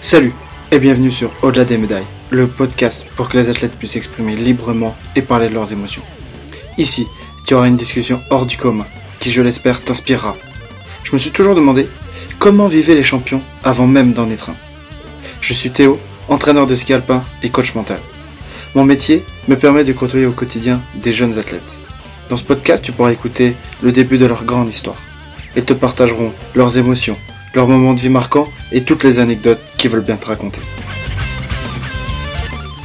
Salut et bienvenue sur Au-delà des médailles, le podcast pour que les athlètes puissent s'exprimer librement et parler de leurs émotions. Ici, tu auras une discussion hors du commun qui, je l'espère, t'inspirera. Je me suis toujours demandé comment vivaient les champions avant même d'en être un. Je suis Théo, entraîneur de ski alpin et coach mental. Mon métier me permet de côtoyer au quotidien des jeunes athlètes. Dans ce podcast, tu pourras écouter le début de leur grande histoire. Ils te partageront leurs émotions, leurs moments de vie marquants et toutes les anecdotes qu'ils veulent bien te raconter.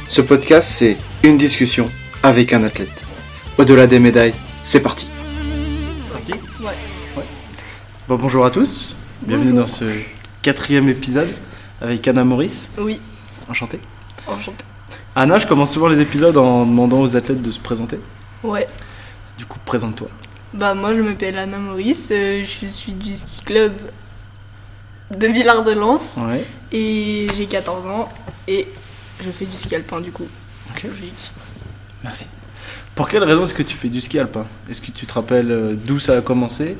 Ce podcast, c'est une discussion avec un athlète. Au-delà des médailles, c'est parti. C'est parti Ouais. Bon, bonjour à tous, bienvenue Bonjour. dans ce quatrième épisode avec Anna Maurice. Oui, Enchanté. enchanté. Anna, je commence souvent les épisodes en demandant aux athlètes de se présenter. Ouais. Du coup, présente-toi. Bah moi je m'appelle Anna Maurice, euh, je suis du ski club de Villard-de-Lans Ouais. et j'ai 14 ans et je fais du ski alpin du coup. Ok. Logique. Merci. Pour quelle raison est-ce que tu fais du ski alpin? Est-ce que tu te rappelles euh, d'où ça a commencé?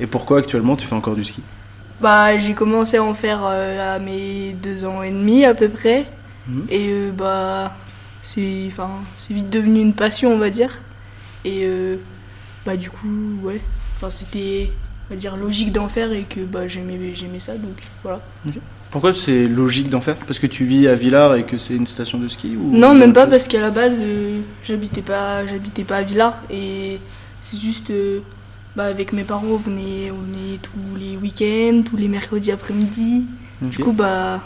Et pourquoi actuellement tu fais encore du ski? Bah j'ai commencé à en faire euh, à mes deux ans et demi à peu près Mhm. et euh, bah c'est enfin c'est vite devenu une passion on va dire et euh, bah du coup ouais enfin c'était on va dire logique d'en faire et que bah j'aimais j'aimais ça donc voilà. Pourquoi c'est logique d'en faire Parce que tu vis à Villars et que c'est une station de ski ou Non, même pas parce qu'à la base, euh, j'habitais pas, j'habitais pas à Villars et c'est juste, euh, bah, avec mes parents, on venait, on venait tous les week-ends, tous les mercredis après-midi. Du coup, bah,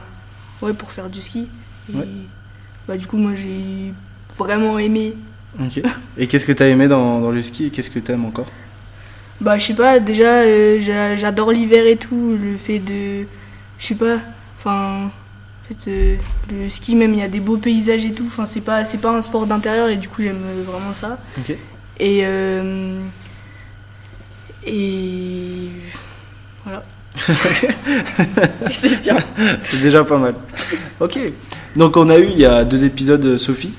ouais, pour faire du ski. Et Ouais. bah, du coup, moi, j'ai vraiment aimé. Ok. Et qu'est-ce que tu as aimé dans, dans le ski et qu'est-ce que tu aimes encore? Bah, je sais pas, déjà, euh, j'a- j'adore l'hiver et tout, le fait de, je sais pas, enfin. En fait, euh, le ski, même, il y a des beaux paysages et tout. Enfin, c'est pas, c'est pas un sport d'intérieur et du coup, j'aime vraiment ça. Ok. Et. euh, et. Voilà. C'est bien. C'est déjà pas mal. Ok. Donc on a eu il y a deux épisodes euh, Sophie,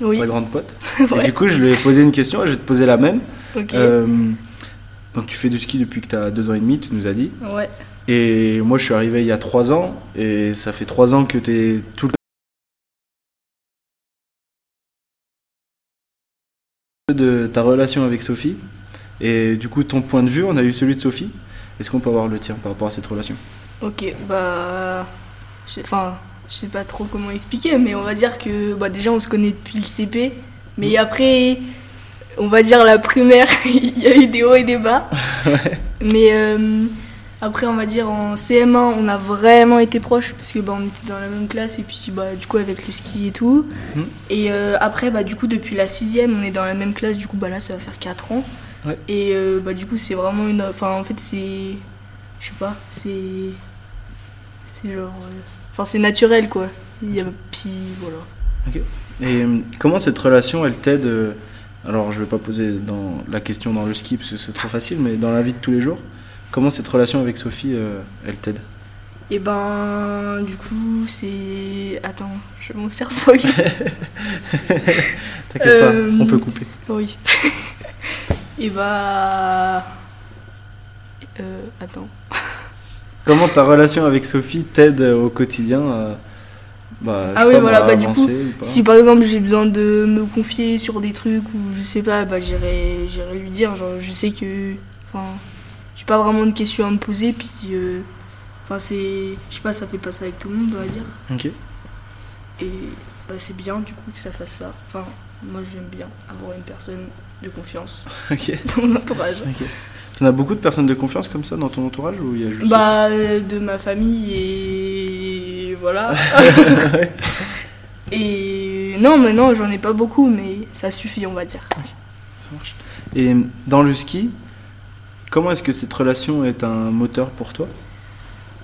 Oui. ta grande pote. Et Ouais. du coup je lui ai posé une question et je vais te poser la même. Ok. Euh, donc tu fais du ski depuis que tu as deux ans et demi, tu nous as dit. Ouais. Et moi je suis arrivé il y a trois ans et ça fait trois ans que tu es tout le de ta relation avec Sophie. Et du coup ton point de vue, on a eu celui de Sophie. Est-ce qu'on peut avoir le tien par rapport à cette relation? Ok. Bah. Enfin, je sais pas trop comment expliquer, mais on va dire que. Bah, déjà, on se connaît depuis le CP. Mais après. On va dire la primaire, il y a eu des hauts et des bas. Mais euh, après, on va dire en CM1, on a vraiment été proches parce que bah, on était dans la même classe et puis bah, du coup avec le ski et tout. Mhm. Et euh, après, bah, du coup, depuis la sixième, on est dans la même classe. Du coup, bah, là, ça va faire 4 ans. Ouais. Et euh, bah, du coup, c'est vraiment une. Enfin, en fait, c'est. Je sais pas, c'est. C'est genre. Enfin, c'est naturel quoi. Il y a... Puis voilà. Et comment cette relation, elle t'aide Alors, je vais pas poser dans la question dans le ski parce que c'est trop facile, mais dans la vie de tous les jours, comment cette relation avec Sophie, euh, elle t'aide? Et ben, du coup, c'est. Attends, je mon cerveau. T'inquiète Euh, pas, on peut couper. Oui. Et bah. Euh, attends. Comment ta relation avec Sophie t'aide euh, au quotidien euh, bah, Ah oui, pas, voilà, bah, du coup, Si par exemple j'ai besoin de me confier sur des trucs ou je sais pas, bah j'irai j'irai lui dire. Genre, je sais que. Enfin, j'ai pas vraiment de questions à me poser, puis. euh, Enfin, c'est. Je sais pas, ça fait pas ça avec tout le monde, on va dire. Ok. Et bah, c'est bien du coup que ça fasse ça. Enfin, moi j'aime bien avoir une personne de confiance dans mon entourage. ok. T'en as beaucoup de personnes de confiance comme ça dans ton entourage ou il y a juste Bah, euh, de ma famille et voilà. et non, mais non, j'en ai pas beaucoup, mais ça suffit, on va dire. Sophie Ça marche. Et dans le ski, comment est-ce que cette relation est un moteur pour toi?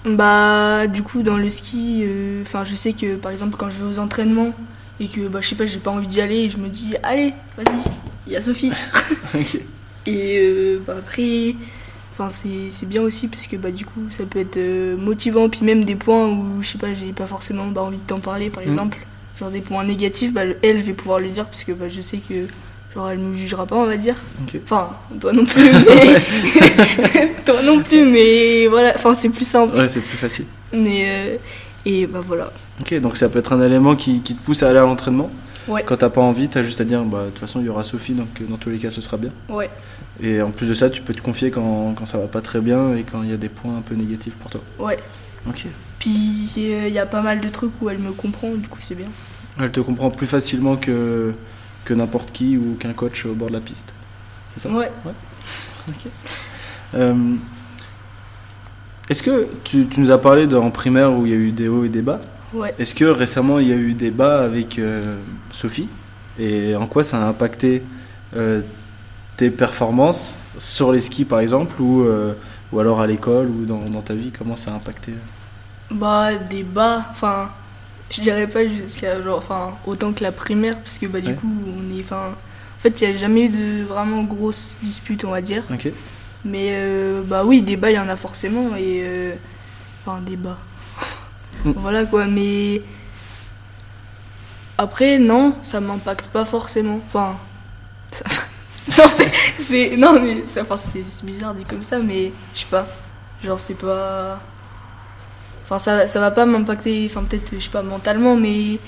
Bah, du coup, dans le ski, euh, enfin, je sais que par exemple, quand je vais aux entraînements et que, bah, je sais pas, j'ai pas envie d'y aller, je me dis, allez, vas-y, il y a Sophie. Ok. Et euh, bah, après, enfin, c'est c'est bien aussi parce que bah, du coup, ça peut être euh, motivant. Puis même des points où, je sais pas, j'ai pas forcément bah, envie de t'en parler, par Mhm. exemple. Genre des points négatifs, bah, elle, je vais pouvoir le dire parce que bah, je sais que genre elle nous jugera pas, on va dire. Enfin, toi non plus, mais toi non plus, mais voilà. Enfin, c'est plus simple. Ouais, c'est plus facile. Mais euh, et bah voilà. Ok, donc ça peut être un élément qui, qui te pousse à aller à l'entraînement? Ouais. Quand t'as pas envie, t'as juste à dire, bah de toute façon il y aura Sophie, donc euh, dans tous les cas ce sera bien. Ouais. Et en plus de ça, tu peux te confier quand, quand ça va pas très bien et quand il y a des points un peu négatifs pour toi. Ouais. Ok. Puis il y a pas mal de trucs où elle me comprend, du coup c'est bien. Elle te comprend plus facilement que, que n'importe qui ou qu'un coach au bord de la piste. C'est ça? Ouais. Euh, Est-ce que tu, tu nous as parlé de, en primaire où il y a eu des hauts et des bas? Ouais. Est-ce que récemment il y a eu des bas avec euh, Sophie Et en quoi ça a impacté euh, tes performances sur les skis par exemple ou, euh, ou alors à l'école ou dans, dans ta vie Comment ça a impacté? Bah des bas, enfin je dirais pas jusqu'à genre enfin autant que la primaire parce que bah du Ouais. coup on est enfin en fait il y a jamais eu de vraiment grosses disputes on va dire. Mais bah oui des bas il y en a forcément et enfin des bas. Mm. voilà quoi mais après non ça m'impacte pas forcément enfin ça- non c'est- c'est non mais ça- enfin, c'est bizarre dit comme ça mais je sais pas genre c'est pas enfin ça, ça va pas m'impacter enfin peut-être je sais pas mentalement mais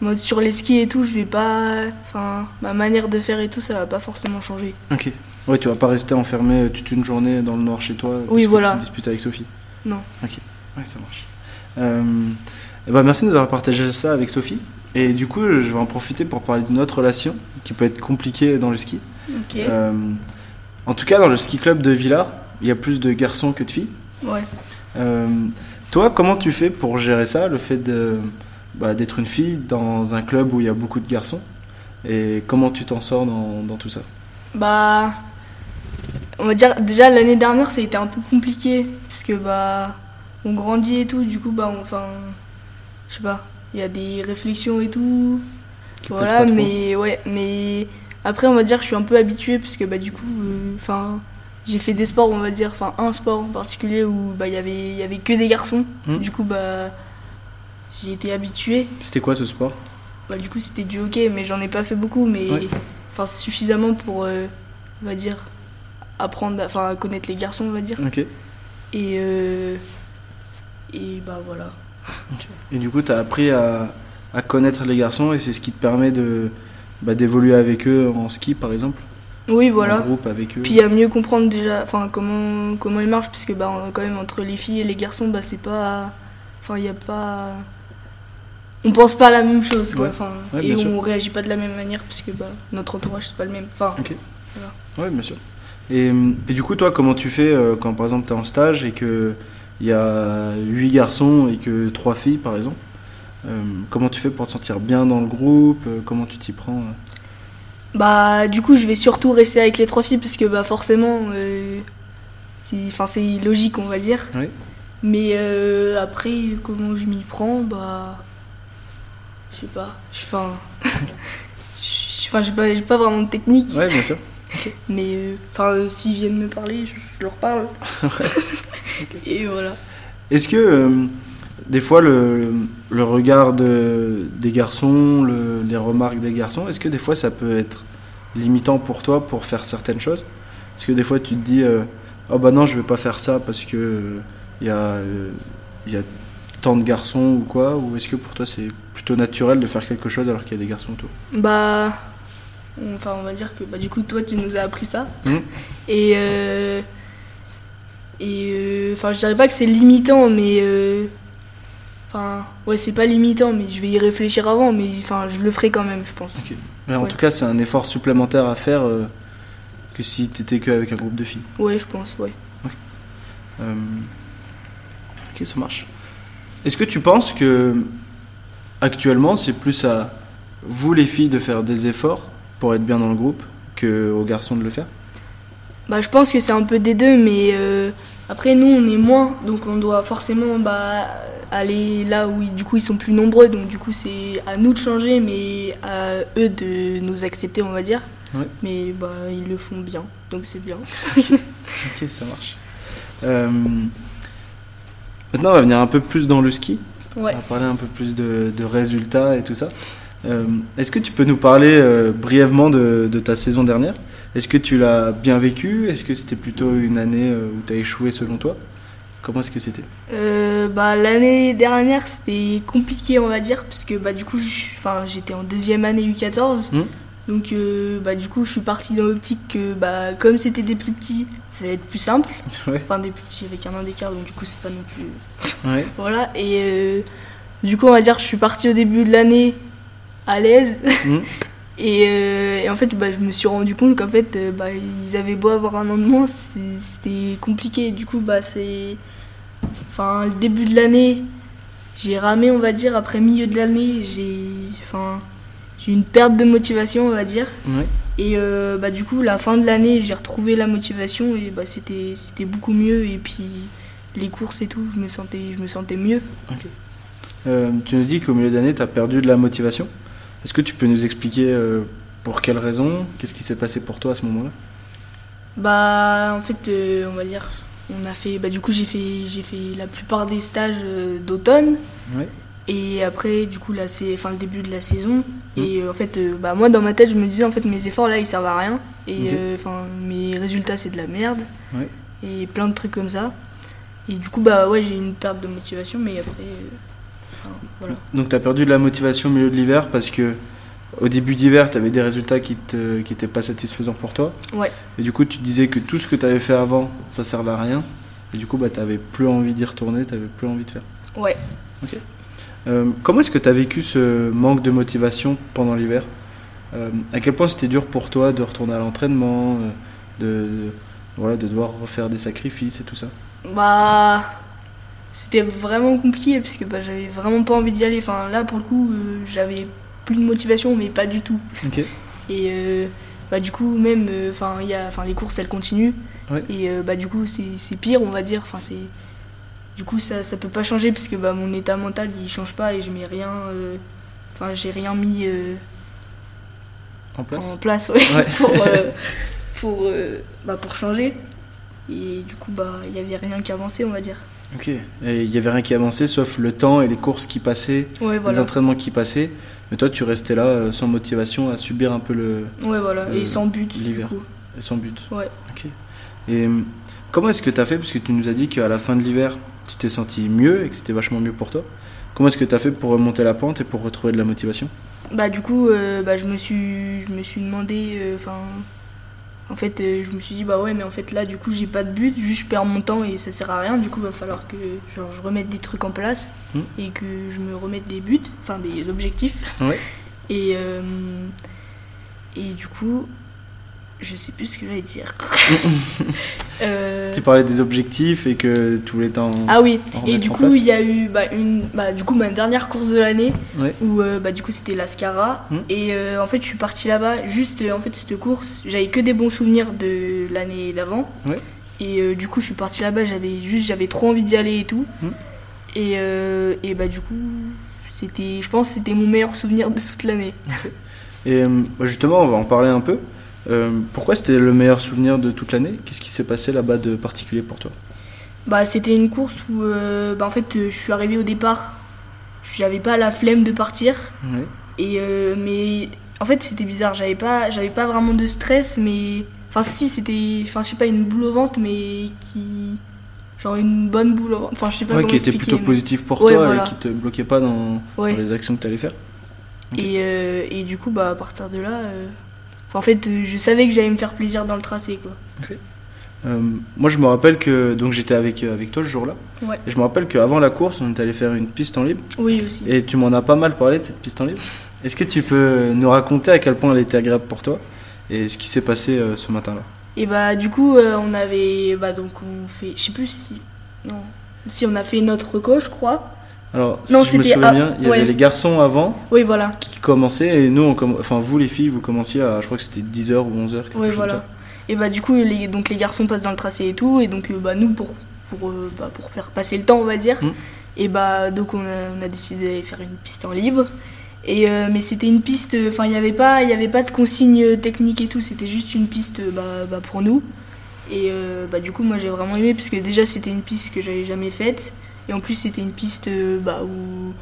mode sur les skis et tout je vais pas enfin ma manière de faire et tout ça va pas forcément changer Ok. Ouais, tu vas pas rester enfermé toute une journée dans le noir chez toi parce que voilà. Tu disputes avec Sophie. non Ouais, ça marche. Euh, eh ben, merci de nous avoir partagé ça avec Sophie. Et du coup, je vais en profiter pour parler d'une autre relation qui peut être compliquée dans le ski. Euh, en tout cas, dans le ski club de Villars, il y a plus de garçons que de filles. ouais Euh, toi, comment tu fais pour gérer ça, le fait de, bah, d'être une fille dans un club où il y a beaucoup de garçons? Et comment tu t'en sors dans, dans tout ça? Bah, on va dire déjà l'année dernière ça a été un peu compliqué parce que bah on grandit et tout, du coup bah enfin je sais pas, il y a des réflexions et tout, voilà mais ouais mais après on va dire je suis un peu habituée parce que bah du coup euh, enfin j'ai fait des sports on va dire enfin un sport en particulier où bah il y avait il y avait que des garçons, Hmm. du coup bah j'ai été habituée C'était quoi ce sport? Bah, du coup, c'était du hockey, mais j'en ai pas fait beaucoup, mais Ouais. enfin suffisamment pour, euh, on va dire, apprendre, à- enfin connaître les garçons, on va dire. Ok. Et euh, et bah voilà. Et du coup, tu as appris à, à connaître les garçons et c'est ce qui te permet de bah, d'évoluer avec eux en ski, par exemple? Oui, En voilà. groupe avec eux Puis à mieux comprendre déjà, enfin comment comment ils marchent, puisque bah quand même entre les filles et les garçons, bah c'est pas, enfin il y a pas, on pense pas à la même chose, quoi. Ouais. Enfin, Ouais, et on réagit pas de la même manière, puisque bah notre entourage c'est pas le même. Enfin, Oui, bien sûr. Et, et du coup, toi, comment tu fais euh, quand, par exemple, tu es en stage et qu'il y a 8 garçons et que 3 filles, par exemple Euh, Comment tu fais pour te sentir bien dans le groupe? Euh, Comment tu t'y prends euh? Bah du coup je vais surtout rester avec les trois filles parce que bah forcément c'est logique on va dire. Oui. Mais euh, après comment je m'y prends? Bah je sais pas. Je- Enfin enfin j'ai pas pas vraiment de technique Ouais, bien sûr. mais euh, euh, s'ils viennent me parler je, je leur parle. Et voilà. Est-ce que euh, des fois le, le regard de- des garçons, le- les remarques des garçons, est-ce que des fois ça peut être limitant pour toi pour faire certaines choses? Est-ce que des fois tu te dis euh, oh bah non je vais pas faire ça parce que euh, il y a euh, il y a tant de garçons ou quoi? Ou est-ce que pour toi c'est plutôt naturel de faire quelque chose alors qu'il y a des garçons autour? Bah, enfin, on va dire que bah, du coup, toi, tu nous as appris ça. Mhm. Et, euh, et euh, enfin, je dirais pas que c'est limitant, mais euh, enfin, ouais, c'est pas limitant, mais je vais y réfléchir avant, mais enfin, je le ferai quand même, je pense. Mais en Ouais. tout cas c'est un effort supplémentaire à faire euh, que si t'étais que avec un groupe de filles. Ouais, je pense, ouais. Euh, Ok, ça marche. Est-ce que tu penses que actuellement c'est plus à vous les filles de faire des efforts pour être bien dans le groupe que aux garçons de le faire? Bah, je pense que c'est un peu des deux, mais euh, après, nous, on est moins, donc on doit forcément bah, aller là où du coup ils sont plus nombreux, donc du coup, c'est à nous de changer, mais à eux de nous accepter, on va dire. Ouais. Mais bah, ils le font bien, donc c'est bien. Ok, ça marche. Euh, Maintenant, on va venir un peu plus dans le ski. Ouais. On va parler un peu plus de, de résultats et tout ça. Euh, Est-ce que tu peux nous parler euh, brièvement de, de ta saison dernière? Est-ce que tu l'as bien vécu? Est-ce que c'était plutôt une année euh, où tu as échoué selon toi? Comment est-ce que c'était? Euh, bah, L'année dernière, c'était compliqué, on va dire, parce que bah, du coup, j'étais en deuxième année U14. Hmm. Donc, euh, bah, du coup, je suis partie dans l'optique que, bah, comme c'était des plus petits, ça va être plus simple. Ouais. Enfin, des plus petits avec un an d'écart, donc du coup, c'est pas non plus. Ouais. Voilà. Et euh, du coup, on va dire, je suis partie au début de l'année à l'aise. Hmm. Et, euh, et en fait, bah, je me suis rendu compte qu'en fait, euh, bah, ils avaient beau avoir un an de moins, c'est- c'était compliqué. Du coup, bah, c'est. Enfin, le début de l'année, j'ai ramé, on va dire. Après milieu de l'année, j'ai. Enfin, j'ai eu une perte de motivation, on va dire. Ouais. Et euh, bah, du coup, la fin de l'année, j'ai retrouvé la motivation et bah, c'était beaucoup mieux. Et puis, les courses et tout, je me sentais, je me sentais mieux. Tu nous dis qu'au milieu d'année, tu as perdu de la motivation. Est-ce que tu peux nous expliquer euh, pour quelles raisons? Qu'est-ce qui s'est passé pour toi à ce moment-là? Bah, en fait, euh, on va dire, on a fait. Bah, du coup, j'ai fait, j'ai fait la plupart des stages euh, d'automne. Ouais. Et après, du coup, là, c'est enfin, le début de la saison. Et euh, en fait, bah, moi, dans ma tête, je me disais, en fait, mes efforts là, ils servent à rien. Et enfin, mes résultats, c'est de la merde. Ouais. Et plein de trucs comme ça. Et du coup, bah, ouais, j'ai eu une perte de motivation, mais après. Voilà. Donc tu as perdu de la motivation au milieu de l'hiver parce que au début d'hiver, tu avais des résultats qui te, qui pas satisfaisants pour toi. Ouais. Et du coup, tu disais que tout ce que tu avais fait avant, ça servait à rien. Et du coup, bah, tu n'avais plus envie d'y retourner, tu n'avais plus envie de faire. Ouais. Euh, comment est-ce que tu as vécu ce manque de motivation pendant l'hiver? Euh, À quel point c'était dur pour toi de retourner à l'entraînement, euh, de, de- voilà, de devoir refaire des sacrifices et tout ça? Bah, c'était vraiment compliqué parce que bah, j'avais vraiment pas envie d'y aller. Enfin, là, pour le coup, euh, j'avais plus de motivation, mais pas du tout. Et euh, bah, du coup, même, euh, enfin, il y a, enfin, les courses, elles continuent. Ouais. Et euh, bah, du coup, c'est pire, on va dire. Enfin, c'est. Du coup, ça, ça peut pas changer puisque bah, mon état mental, il change pas et je mets rien. euh, Enfin, j'ai rien mis euh, En place en place ouais, Ouais. pour, euh, pour, euh, bah, pour changer. Et du coup, bah, il y avait rien qui avançait, on va dire. Ok. Et il n'y avait rien qui avançait sauf le temps et les courses qui passaient, Ouais, les entraînements qui passaient. Mais toi, tu restais là euh, sans motivation à subir un peu le. Ouais, voilà. Euh, Et sans but, du l'hiver. coup. sans but. Ouais. Ok. Et hum, comment est-ce que tu as fait? Parce que tu nous as dit qu'à la fin de l'hiver, tu t'es senti mieux et que c'était vachement mieux pour toi. Comment est-ce que tu as fait pour remonter la pente et pour retrouver de la motivation? Bah, du coup, euh, bah, je, me suis, je me suis demandé. euh, Enfin. En fait, euh, je me suis dit, bah ouais, mais en fait, là, du coup, j'ai pas de but, juste je perds mon temps et ça sert à rien. Du coup, il va falloir que genre, je remette des trucs en place Hmm. et que je me remette des buts, enfin des objectifs. Ouais. Et, euh, et du coup, je sais plus ce que j'allais dire. Euh, Tu parlais des objectifs et que tu voulais t'en. Ah oui, et du coup, il y a eu bah, une, bah, du coup, ma dernière course de l'année Ouais. où euh, bah, du coup c'était l'Ascara. Hmm. Et euh, en fait, je suis partie là-bas. Juste, en fait, cette course, j'avais que des bons souvenirs de l'année d'avant. Ouais. Et euh, du coup, je suis partie là-bas. J'avais juste, j'avais trop envie d'y aller et tout. Hmm. Et, euh, et bah, du coup, c'était, je pense, que c'était mon meilleur souvenir de toute l'année. Et hum, bah, justement, on va en parler un peu. Euh, pourquoi c'était le meilleur souvenir de toute l'année? Qu'est-ce qui s'est passé là-bas de particulier pour toi? Bah, c'était une course où, euh, bah, en fait, euh, je suis arrivée au départ. J'avais pas la flemme de partir. Ouais. Et mais en fait c'était bizarre, j'avais pas j'avais pas vraiment de stress mais enfin si c'était enfin je sais pas une boule au ventre mais qui genre une bonne boule au ventre. Enfin je sais pas Ouais, qui était plutôt mais- positif pour Ouais, toi voilà. et qui te bloquait pas dans, Ouais. dans les actions que tu allais faire? Et euh, et du coup bah à partir de là euh, enfin, en fait je savais que j'allais me faire plaisir dans le tracé quoi. Euh, moi, je me rappelle que donc j'étais avec, euh, avec toi ce jour-là. Ouais. Et je me rappelle qu'avant la course, on est allé faire une piste en libre. Oui aussi. Et tu m'en as pas mal parlé de cette piste en libre. Est-ce que tu peux nous raconter à quel point elle était agréable pour toi et ce qui s'est passé euh, ce matin-là? Et bah du coup euh, on avait bah donc on fait je sais plus si non si on a fait notre reco je crois. Alors, Non, si je me souviens bien, il y ouais. avait les garçons avant Oui voilà. qui commençaient et nous, on comm- enfin vous les filles, vous commenciez à, je crois que c'était 10h ou 11h. quelque Oui, voilà. Et bah, du coup, les, donc, les garçons passent dans le tracé et tout. Et donc, euh, bah, nous, pour, pour, euh, bah, pour faire passer le temps, on va dire, Mm. et bah, donc, on a, on a décidé d'aller faire une piste en libre. Et, euh, mais c'était une piste, enfin, il n'y avait, pas- il y avait pas de consignes techniques et tout. C'était juste une piste bah, bah, pour nous. Et euh, bah, du coup, moi, j'ai vraiment aimé, parce que déjà, c'était une piste que j'avais jamais faite. Et en plus, c'était une piste euh, bah, où.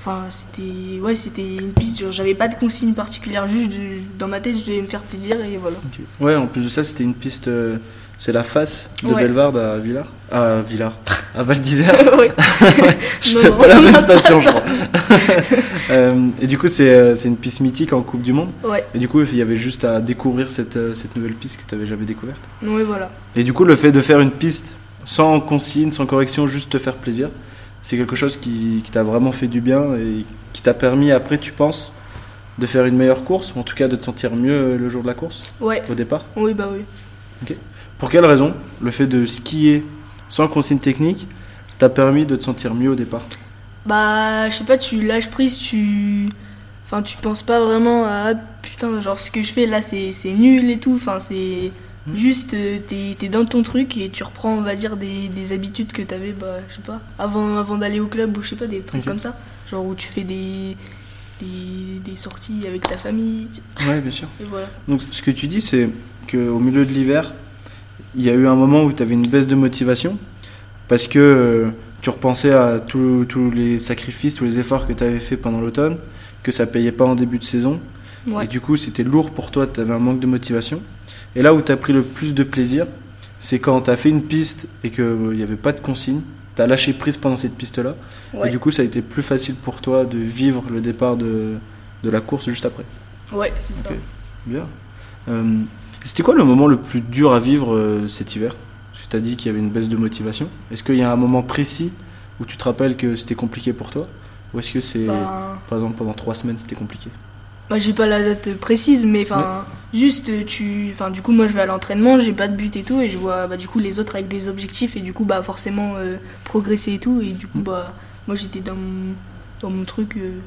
Enfin, c'était ouais, c'était une piste. J'avais pas de consigne particulière. Juste je- dans ma tête, je devais me faire plaisir et voilà. Ouais, en plus de ça, c'était une piste. euh, c'est la face de Ouais. Bellevarde à Villars. À Villars. À Val d'Isère. ouais. C'est Non, pas la même station, je crois. Euh, et du coup, c'est c'est une piste mythique en Coupe du Monde. Ouais. Et du coup, il y avait juste à découvrir cette, cette nouvelle piste que tu n'avais jamais découverte. Ouais, voilà. Et du coup, le fait de faire une piste sans consigne, sans correction, juste te faire plaisir, c'est quelque chose qui, qui t'a vraiment fait du bien et qui t'a permis après, tu penses, de faire une meilleure course, ou en tout cas de te sentir mieux le jour de la course, Ouais. au départ. Oui, bah oui. Pour quelle raison le fait de skier sans consigne technique t'a permis de te sentir mieux au départ? Bah, je sais pas, tu lâches prise, tu. Enfin, tu penses pas vraiment à. Ah, putain, genre ce que je fais là, c'est c'est nul et tout. Enfin, c'est. Hmm. Juste, euh, t'es t'es dans ton truc et tu reprends, on va dire, des, des habitudes que t'avais, bah, je sais pas, avant, avant d'aller au club ou je sais pas, des trucs comme ça. Genre où tu fais des, des, des sorties avec ta famille. Ouais, bien sûr. Et voilà. Donc ce que tu dis, c'est qu'au milieu de l'hiver, il y a eu un moment où tu avais une baisse de motivation parce que euh, tu repensais à tous les sacrifices, tous les efforts que tu avais fait pendant l'automne, que ça payait pas en début de saison. Ouais. Et du coup, c'était lourd pour toi, tu avais un manque de motivation. Et là où tu as pris le plus de plaisir, c'est quand tu as fait une piste et qu'il n'y avait pas de consigne. Tu as lâché prise pendant cette piste-là. Ouais. Et du coup, ça a été plus facile pour toi de vivre le départ de, de la course juste après. Ouais, c'est ça. Bien. Euh, C'était quoi le moment le plus dur à vivre euh, cet hiver? Parce que tu as dit qu'il y avait une baisse de motivation. Est-ce qu'il y a un moment précis où tu te rappelles que c'était compliqué pour toi? Ou est-ce que c'est, Bah, par exemple, pendant trois semaines, c'était compliqué? Bah, j'ai pas la date précise, mais enfin, juste tu. Enfin, du coup, moi je vais à l'entraînement, j'ai pas de but et tout, et je vois bah, du coup les autres avec des objectifs, et du coup, bah forcément euh, progresser et tout, et du coup, Mm. bah, moi j'étais dans mon, dans mon truc euh,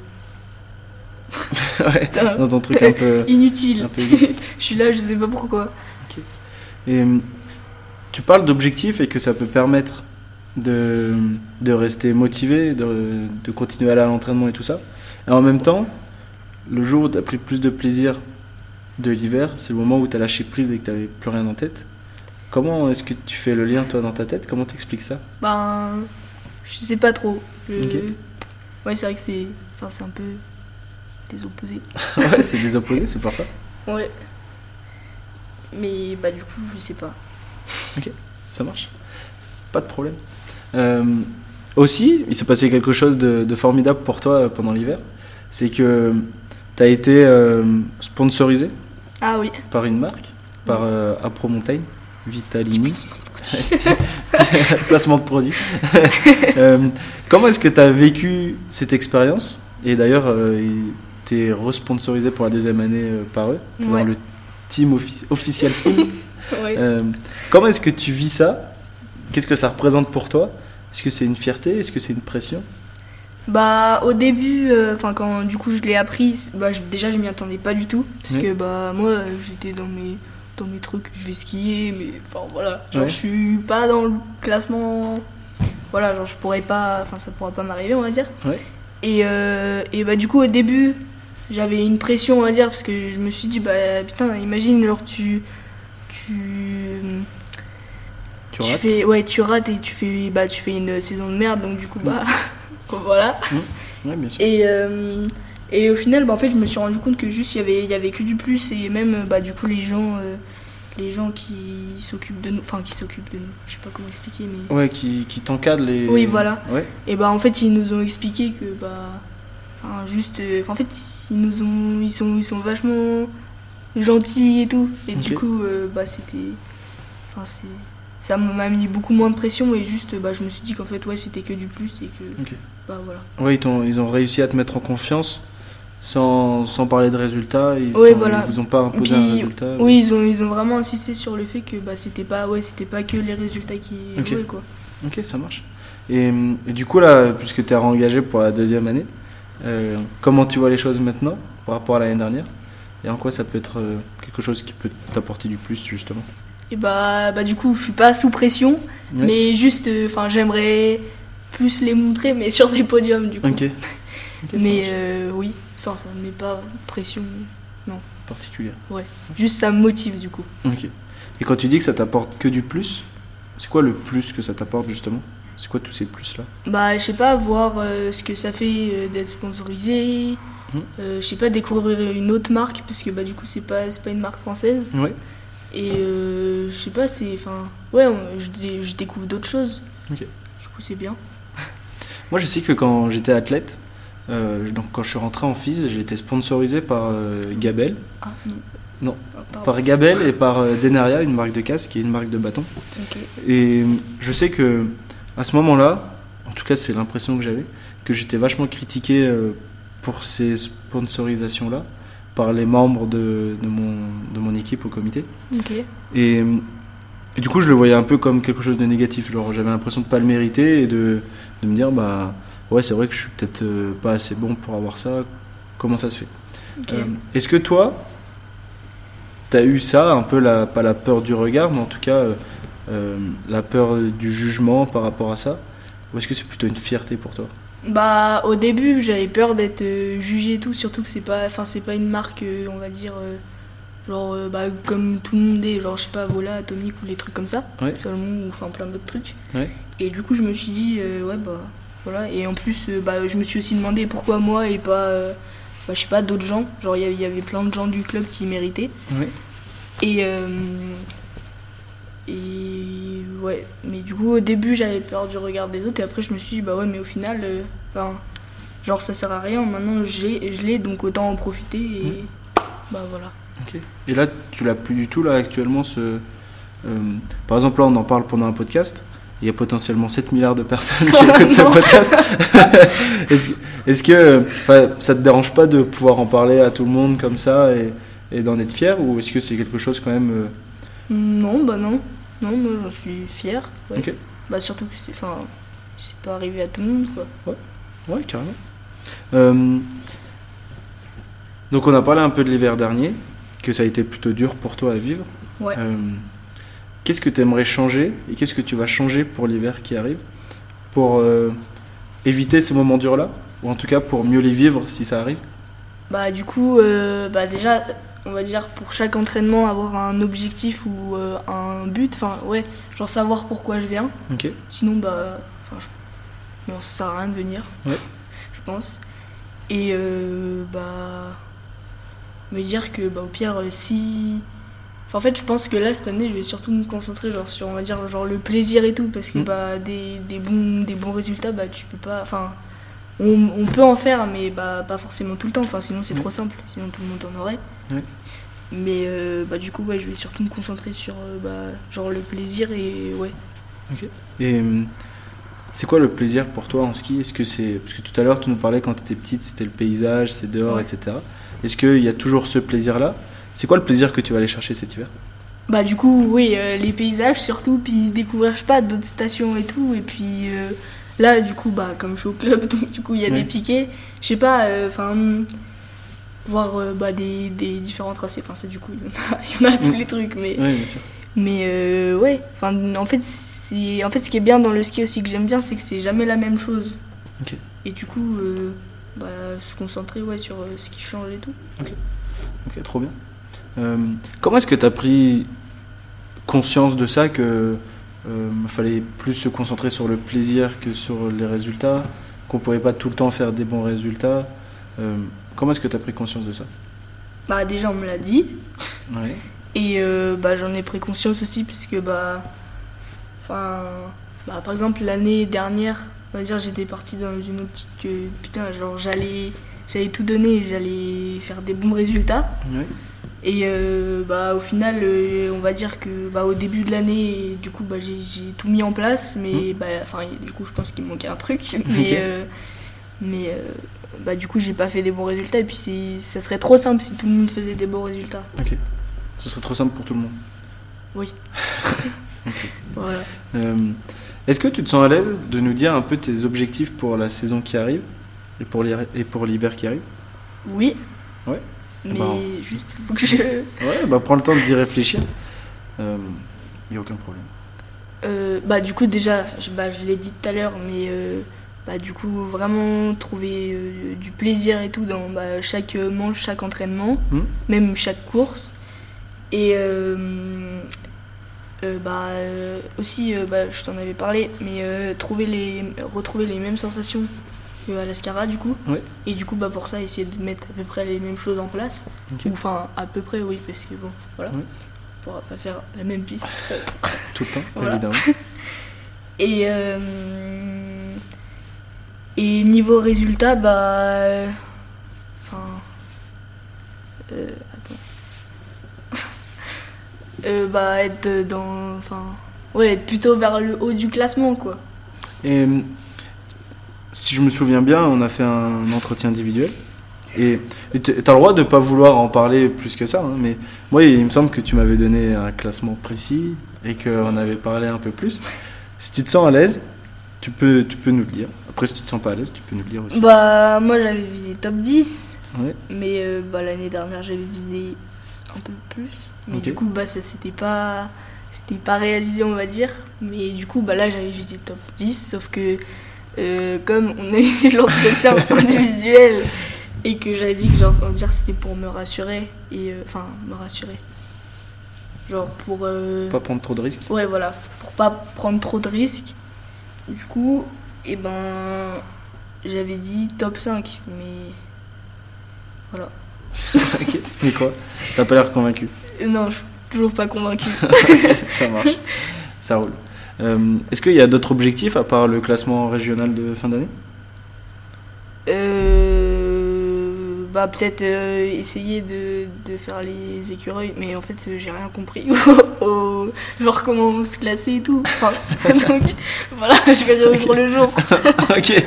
Ouais, dans ton truc un peu, inutile. un peu inutile. Je suis là, je sais pas pourquoi. Et euh, tu parles d'objectifs et que ça peut permettre de, de rester motivé, de, de continuer à aller à l'entraînement et tout ça. Et en même temps, le jour où tu as pris plus de plaisir de l'hiver, c'est le moment où tu as lâché prise et que tu n'avais plus rien en tête. Comment est-ce que tu fais le lien, toi, dans ta tête? Comment t'expliques ça? Ben, je sais pas trop. Je- Ok. Ouais, c'est vrai que c'est. Enfin, c'est un peu les opposés. Ouais, c'est des opposés, c'est pour ça. Ouais. Mais bah, du coup, je sais pas. Ça marche Pas de problème. Euh, aussi, il s'est passé quelque chose de, de formidable pour toi pendant l'hiver. C'est que tu as été euh, sponsorisé Ah oui. par une marque, par euh, Apro Montaigne, Vitalini. Placement de produit. Euh, comment est-ce que tu as vécu cette expérience? Et d'ailleurs, tu es responsorisé pour la deuxième année euh, par eux. Tu Ouais. dans le team offici- official team. Ouais. Euh, comment est-ce que tu vis ça? Qu'est-ce que ça représente pour toi? Est-ce que c'est une fierté? Est-ce que c'est une pression? Bah au début, euh, enfin quand du coup je l'ai appris, bah, je- déjà je m'y attendais pas du tout parce Oui. que bah moi j'étais dans mes dans mes trucs, je vais skier, mais enfin voilà, genre Ouais. je suis pas dans le classement, voilà genre je pourrais pas, enfin ça pourra pas m'arriver on va dire. Ouais. Et euh, et bah du coup au début j'avais une pression on va dire parce que je me suis dit bah putain imagine genre tu tu Tu tu rates fais ouais tu rates et tu fais bah tu fais une saison de merde donc du coup bah voilà. Ouais, bien sûr. Et, euh, et au final, bah, en fait, je me suis rendu compte que juste il y avait, y avait que du plus et même bah, du coup les gens, euh, les gens qui s'occupent de nous, enfin qui s'occupent de nous, je sais pas comment expliquer, mais Ouais, qui, qui t'encadre les. Oui, voilà. Ouais. et bah en fait ils nous ont expliqué que bah, enfin juste, euh, en fait ils nous ont, ils sont, ils sont vachement gentils et tout et du coup euh, bah c'était, enfin c'est, ça m'a mis beaucoup moins de pression et juste bah je me suis dit qu'en fait ouais c'était que du plus et que bah voilà. Ouais, ils, t'ont- ils ont réussi à te mettre en confiance sans, sans parler de résultats. Ils, Ouais, voilà. ils vous ont pas imposé Puis, un résultat. Oui, ils ont, ils ont vraiment insisté sur le fait que bah, c'était pas, ouais, c'était pas que les résultats qui Ok. jouaient, quoi. Ok, ça marche. Et, et du coup, là, puisque tu es réengagé pour la deuxième année, euh, comment tu vois les choses maintenant par rapport à l'année dernière? Et en quoi ça peut être euh, quelque chose qui peut t'apporter du plus, justement? Et bah, bah du coup, je suis pas sous pression, Ouais. mais juste, enfin, j'aimerais plus les montrer, mais sur des podiums, du coup. Ok. Mais euh, oui, enfin, ça me met pas pression. particulière. Juste, ça me motive, du coup. Ok. Et quand tu dis que ça t'apporte que du plus, c'est quoi le plus que ça t'apporte, justement? C'est quoi tous ces plus-là? Bah, je sais pas, voir euh, ce que ça fait euh, d'être sponsorisé. Mhm. Euh, je sais pas, découvrir une autre marque, parce que bah, du coup, c'est pas, c'est pas une marque française. Ouais. Et euh, je sais pas, c'est. Enfin, ouais, on- je, dé- je découvre d'autres choses. Ok. Du coup, c'est bien. Moi, je sais que quand j'étais athlète, euh, donc quand je suis rentré en FIS, j'ai été sponsorisé par euh, Gabel. Ah, non. Non. Ah. Par Gabel et par euh, Denaria, une marque de casque qui est une marque de bâton. Ok. Et je sais que à ce moment-là, en tout cas c'est l'impression que j'avais, que j'étais vachement critiqué euh, pour ces sponsorisations-là par les membres de, de mon, de mon équipe au comité. Et, et du coup je le voyais un peu comme quelque chose de négatif. Genre j'avais l'impression de pas le mériter et de, de me dire bah ouais c'est vrai que je suis peut-être euh, pas assez bon pour avoir ça. Comment ça se fait? Euh, Est-ce que toi, t'as eu ça, un peu la, pas la peur du regard, mais en tout cas euh, la peur du jugement par rapport à ça? Ou est-ce que c'est plutôt une fierté pour toi? Bah au début j'avais peur d'être euh, jugée et tout, surtout que c'est pas, enfin c'est pas une marque, euh, on va dire, euh, genre bah, comme tout le monde est, genre je sais pas Vola, Atomic ou les trucs comme ça, Ouais. Salomon ou enfin plein d'autres trucs. Ouais. Et du coup je me suis dit euh, ouais bah voilà et en plus euh, bah je me suis aussi demandé pourquoi moi et pas, euh, bah, je sais pas d'autres gens, genre il y avait- plein de gens du club qui méritaient. Et et ouais, mais du coup au début j'avais peur du regard des autres et après je me suis dit bah ouais mais au final, euh, enfin genre ça sert à rien. Maintenant je l'ai, je l'ai donc autant en profiter et bah voilà. Ok. Et là, tu l'as plus du tout là actuellement ce. euh, par exemple, là, on en parle pendant un podcast. Il y a potentiellement 7 milliards de personnes qui écoutent ce podcast. est-ce, que ça te dérange pas de pouvoir en parler à tout le monde comme ça et, et d'en être fier Ou est-ce que c'est quelque chose quand même. euh, Non bah non, non moi j'en suis fier. ouais. Bah surtout que c'est, enfin c'est pas arrivé à tout le monde quoi. Ouais, carrément. Euh, donc, on a parlé un peu de l'hiver dernier, que ça a été plutôt dur pour toi à vivre. Ouais. Euh, qu'est-ce que tu aimerais changer et qu'est-ce que tu vas changer pour l'hiver qui arrive pour euh, éviter ces moments durs-là? Ou en tout cas pour mieux les vivre si ça arrive? Bah du coup, bah déjà, on va dire pour chaque entraînement avoir un objectif ou euh, un but. Enfin ouais, genre savoir pourquoi je viens. Sinon bah, enfin je... non, ça sert à rien de venir. Ouais. je pense. Et euh, bah me dire que bah au pire euh, si. Enfin, en fait, je pense que là cette année, je vais surtout me concentrer genre sur on va dire genre le plaisir et tout parce que Mm. bah des, des bons des bons résultats bah tu peux pas. Enfin on, on peut en faire, mais bah, pas forcément tout le temps. Enfin, sinon, c'est Ouais. trop simple. Sinon, tout le monde en aurait. Ouais. Mais euh, bah, du coup, ouais, je vais surtout me concentrer sur euh, bah, genre le plaisir et ouais. Et euh, c'est quoi le plaisir pour toi en ski? Est-ce que c'est parce que tout à l'heure tu nous parlais quand tu étais petite, c'était le paysage, c'est dehors, Ouais. etc. Est-ce qu'il y a toujours ce plaisir-là? C'est quoi le plaisir que tu vas aller chercher cet hiver? Bah, du coup, oui, euh, les paysages surtout, puis découvrir, je sais pas, d'autres stations et tout. Et puis là, du coup, bah, comme je suis au club, donc du coup, il y a Ouais. des piquets. Je sais pas, enfin. Voir euh, bah, des, des différents tracés. Enfin, ça, du coup, il y en a, il y en a tous Mm. les trucs. Mais bien sûr. Mais euh, ouais, enfin, en fait, c'est, en fait, ce qui est bien dans le ski aussi que j'aime bien, c'est que c'est jamais la même chose. Et du coup, euh, bah, se concentrer ouais, sur ce qui change et tout. Ok, trop bien. Comment est-ce que tu as pris conscience de ça, que fallait plus se concentrer sur le plaisir que sur les résultats, qu'on pouvait pas tout le temps faire des bons résultats Comment est-ce que tu as pris conscience de ça? Bah, déjà, on me l'a dit. Ouais. Et euh, bah, j'en ai pris conscience aussi, puisque, bah, enfin, bah, par exemple, l'année dernière, on va dire, j'étais partie dans une optique que, putain, genre, j'allais, j'allais tout donner, et j'allais faire des bons résultats. Ouais. Et euh, bah, au final, euh, on va dire que bah, au début de l'année, du coup, bah, j'ai tout mis en place, mais bah, enfin, du coup, je pense qu'il me manquait un truc. Mais, euh, mais euh, bah, du coup, j'ai pas fait des bons résultats. Et puis, ça serait trop simple si tout le monde faisait des bons résultats. Ok. Ce serait trop simple pour tout le monde. Oui. Voilà. Euh, Est-ce que tu te sens à l'aise de nous dire un peu tes objectifs pour la saison qui arrive et pour l'hiver qui arrive? Oui. Ouais. Mais Bah, juste, faut que je. Ouais, bah prends le temps d'y réfléchir. Il n'y a aucun problème. Euh, bah du coup déjà, je, bah, je l'ai dit tout à l'heure, mais euh, bah, du coup vraiment trouver euh, du plaisir et tout dans bah, chaque euh, manche, chaque entraînement, Hmm. même chaque course. Et euh, Euh, bah, aussi, bah, je t'en avais parlé, mais trouver les, retrouver les mêmes sensations qu'à l'Ascara du coup. Et du coup, bah, pour ça, essayer de mettre à peu près les mêmes choses en place. Ou enfin, à peu près, oui, parce que bon, voilà. On pourra pas faire la même piste. Tout le temps, Voilà. évidemment. Et, et niveau résultat, bah. euh, Enfin. euh, attends. Euh, bah, être dans. Enfin. Ouais, être plutôt vers le haut du classement, quoi. Et si je me souviens bien, on a fait un entretien individuel. Et et t- t'as le droit de pas vouloir en parler plus que ça, hein, mais moi, il me semble que tu m'avais donné un classement précis et qu'on avait parlé un peu plus. Si tu te sens à l'aise, tu peux, tu peux nous le dire. Après, si tu te sens pas à l'aise, tu peux nous le dire aussi. Bah, moi j'avais visé top 10, Ouais. mais euh, bah, l'année dernière j'avais visé un peu plus. Mais du coup, bah, ça s'était pas. C'était pas réalisé, on va dire. Mais du coup, bah, là j'avais visé top 10, sauf que euh, comme on a eu l'entretien individuel et que j'avais dit que genre, on dire c'était pour me rassurer, et euh, enfin, me rassurer. Genre pour. Pas prendre trop de risques. Ouais, voilà, pour pas prendre trop de risques. Du coup, et ben, j'avais dit top 5, mais voilà. ok. Mais quoi? T'as pas l'air convaincu. Euh, Non, je suis toujours pas convaincue. ça marche. Ça roule. Euh, Est-ce qu'il y a d'autres objectifs à part le classement régional de fin d'année? Euh, bah, peut-être euh, essayer de, de faire les écureuils, mais en fait, euh, j'ai rien compris au, genre comment se classer et tout. Enfin, donc, voilà, je verrai au jour le jour. Ok.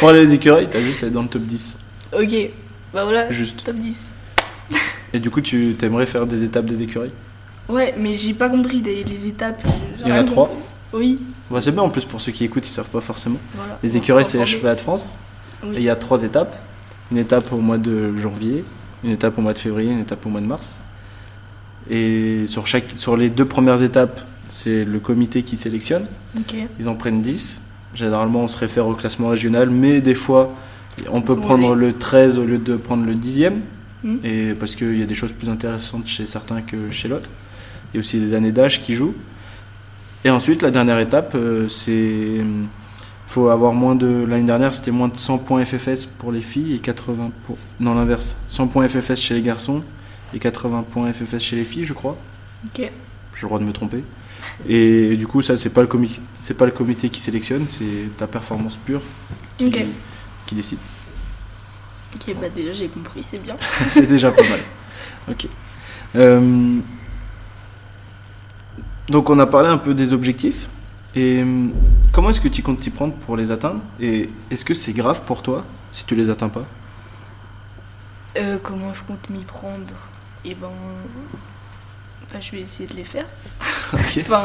Pour aux écureuils, t'as juste à être dans le top 10. Ok, bah voilà, Juste. top 10. Et du coup, tu t'aimerais faire des étapes des écureuils? Ouais, mais j'ai pas compris les, les étapes. Il y en a trois? Oui, Bah, C'est bien en plus pour ceux qui écoutent, ils savent pas forcément. voilà. Les écureuils, c'est les championnats de France. Oui. Et il y a trois étapes. Une étape au mois de janvier, une étape au mois de février, une étape au mois de mars. Et sur, chaque, sur les deux premières étapes, c'est le comité qui sélectionne. Ils en prennent 10. Généralement, on se réfère au classement régional, mais des fois, on peut prendre aller. le 13 au lieu de prendre le 10e. Hmm. Et parce qu'il y a des choses plus intéressantes chez certains que chez l'autre. Il y a aussi les années d'âge qui jouent. Et ensuite, la dernière étape, euh, c'est. Faut avoir moins de. L'année dernière, c'était moins de 100 points FFS pour les filles et 80 pour. Non, l'inverse. 100 points FFS chez les garçons et 80 points FFS chez les filles, je crois. Ok. J'ai le droit de me tromper. Et du coup, ça, c'est pas le comité, c'est pas le comité qui sélectionne, c'est ta performance pure qui décide. Ok, bah déjà j'ai compris, c'est bien. c'est déjà pas mal. Ok. Euh, donc, on a parlé un peu des objectifs. Et euh, comment est-ce que tu comptes t'y prendre pour les atteindre Et est-ce que c'est grave pour toi si tu les atteins pas? Euh, comment je compte m'y prendre? Eh ben. Enfin, je vais essayer de les faire. Ok. Enfin,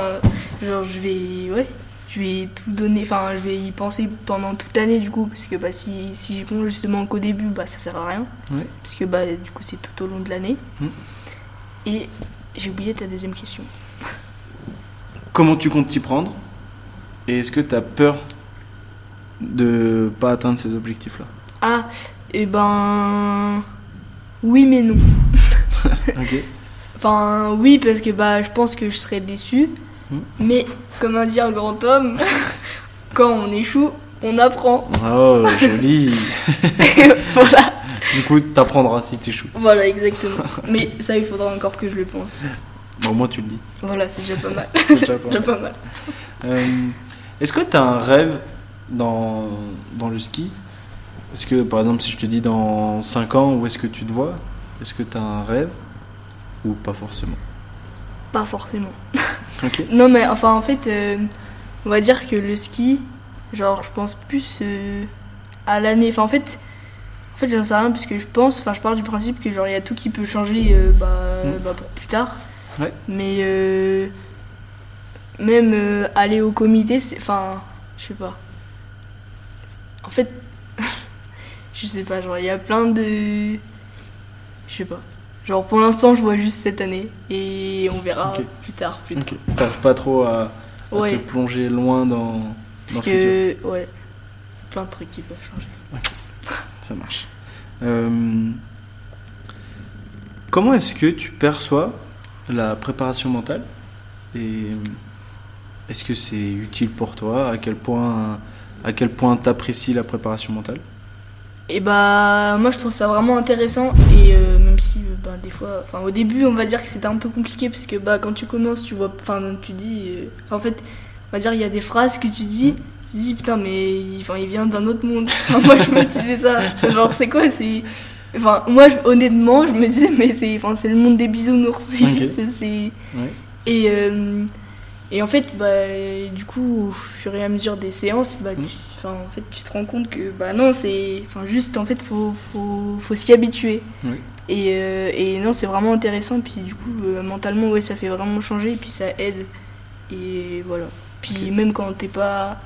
genre, je vais. Ouais. Je vais tout donner. Enfin, je vais y penser pendant toute l'année, du coup. Parce que bah, si, si j'y pense justement qu'au début, bah, ça sert à rien. Ouais. Parce que bah, du coup, c'est tout au long de l'année. Hmm. Et j'ai oublié ta deuxième question. Comment tu comptes t'y prendre? Et est-ce que tu as peur de pas atteindre ces objectifs-là? Ah, et ben. Oui, mais non. Ok. Enfin, oui, parce que bah, je pense que je serais déçu. Hmm. Mais, comme a dit un grand homme, quand on échoue, on apprend. Oh, joli voilà, Du coup, t'apprendras si tu échoues. voilà, exactement. Mais ça, il faudra encore que je le pense. Bon, moi, tu le dis. Voilà, c'est déjà pas mal. C'est déjà pas déjà pas mal. Euh, Est-ce que tu as un rêve dans, dans le ski? Est-ce que, par exemple, si je te dis dans 5 ans, où est-ce que tu te vois? Est-ce que tu as un rêve? Ou pas forcément? Pas forcément. Non, mais enfin, en fait, euh, on va dire que le ski, genre, je pense plus euh, à l'année. Enfin, en fait, en fait j'en sais rien, parce que je pense, enfin, je pars du principe que, genre, il y a tout qui peut changer euh, bah, Mm. bah, pour plus tard. Ouais. Mais même euh, aller au comité, c'est. Enfin, je sais pas. En fait, je sais pas, genre, il y a plein de. Je sais pas. Genre, pour l'instant, je vois juste cette année. Et on verra plus tard. Plus tard. Ok. T'arrives pas trop à, à Ouais. te plonger loin dans, dans Parce futur que, ouais, plein de trucs qui peuvent changer. Ça marche. Euh, comment est-ce que tu perçois la préparation mentale Et est-ce que c'est utile pour toi? À quel point, à quel point t'apprécies la préparation mentale? Et bah moi je trouve ça vraiment intéressant et euh, même si euh, bah, des fois, enfin au début on va dire que c'était un peu compliqué parce que bah quand tu commences tu vois, enfin tu dis, euh, en fait on va dire il y a des phrases que tu dis, tu dis putain mais il, enfin, il vient d'un autre monde. Enfin, moi je me disais ça, genre c'est quoi? C'est, enfin moi je- honnêtement je me disais mais c'est, enfin c'est le monde des bisounours. Ok. C'est- c'est- Ouais. et euh, et en fait, bah, du coup, au fur et à mesure des séances, bah, Mm. tu, en fait, tu te rends compte que bah non, c'est, juste en fait, faut, faut, faut s'y habituer. Oui. Et, euh, et non, c'est vraiment intéressant. Puis du coup, euh, mentalement, ouais, ça fait vraiment changer. Et puis ça aide. Et voilà. Puis même quand t'es pas,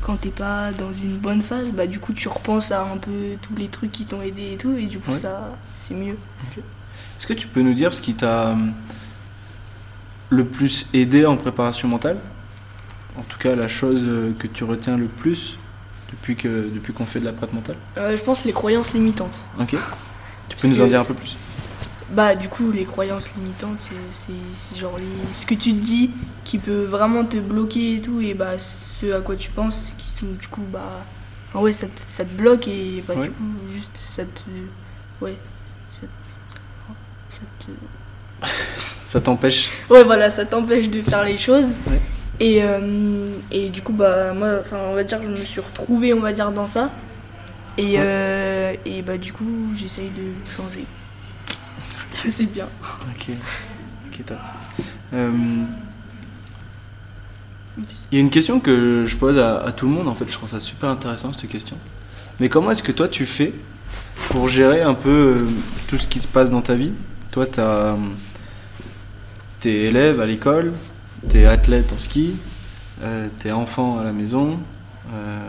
quand t'es pas dans une bonne phase, bah du coup, tu repenses à un peu tous les trucs qui t'ont aidé et tout. Et du coup, Ouais. ça, c'est mieux. Est-ce que tu peux nous dire ce qui t'a le plus aidé en préparation mentale En tout cas, la chose euh, que tu retiens le plus depuis que depuis qu'on fait de la prête mentale Euh, je pense les croyances limitantes. Ok. Tu peux nous en dire un peu plus? Bah du coup les croyances limitantes euh, c'est genre les, ce que tu te dis qui peut vraiment te bloquer et tout et bah ce à quoi tu penses qui sont du coup bah enfin, ouais ça, te- ça te bloque et bah Ouais. du coup juste ça te ouais ça, ça te Ça t'empêche ouais voilà ça t'empêche de faire les choses Ouais. et euh, et du coup bah moi enfin on va dire je me suis retrouvée on va dire dans ça et Ouais. euh, et bah du coup j'essaye de changer c'est bien Ok. Ok, top. Euh, Il y a une question que je pose à, à tout le monde, en fait, je trouve ça super intéressant cette question. Mais comment est-ce que toi tu fais pour gérer un peu euh, tout ce qui se passe dans ta vie? Toi, tu es élève à l'école, tu es athlète en ski, euh, tu es enfant à la maison, euh,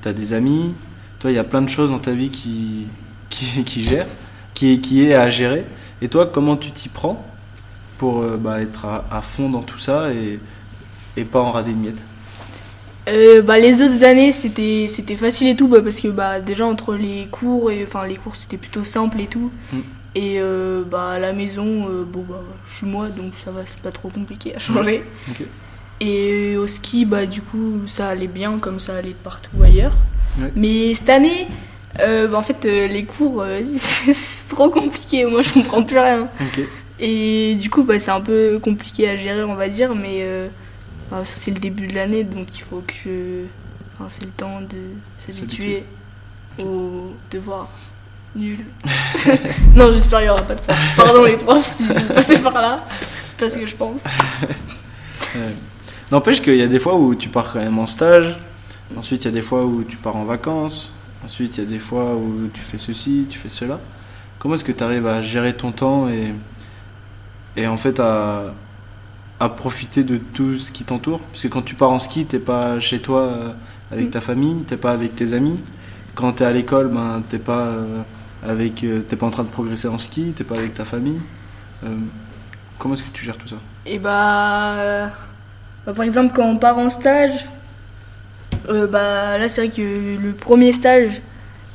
tu as des amis. Toi, il y a plein de choses dans ta vie qui, qui, qui gèrent, qui, qui est à gérer. Et toi, comment tu t'y prends pour euh, bah, être à, à fond dans tout ça et, et pas en rater une miette? Euh, bah, les autres années c'était c'était facile et tout bah, parce que bah déjà entre les cours et enfin les cours c'était plutôt simple et tout Mm. Et euh, bah à la maison euh, bon bah je suis moi donc ça va c'est pas trop compliqué à changer. Et au ski bah du coup ça allait bien comme ça allait de partout ailleurs. Ouais. mais cette année euh, bah, en fait euh, les cours euh, c'est trop compliqué. Moi je comprends plus rien. Et du coup, bah, c'est un peu compliqué à gérer, on va dire, mais euh, bah, c'est le début de l'année, donc il faut que. Enfin, c'est le temps de s'habituer aux devoirs nuls. non, j'espère qu'il n'y aura pas de profs. Pardon les profs si vous passez par là. C'est pas ce que je pense. N'empêche qu'il y a des fois où tu pars quand même en stage, ensuite il y a des fois où tu pars en vacances, ensuite il y a des fois où tu fais ceci, tu fais cela. Comment est-ce que tu arrives à gérer ton temps et, et en fait à, à profiter de tout ce qui t'entoure? Parce que quand tu pars en ski, t'es pas chez toi euh, avec ta famille, t'es pas avec tes amis. Quand tu es à l'école, ben, t'es pas, euh, avec, euh, t'es pas en train de progresser en ski, t'es pas avec ta famille. Euh, comment est-ce que tu gères tout ça? Et bah, euh, bah, par exemple, quand on part en stage, euh, bah là c'est vrai que le premier stage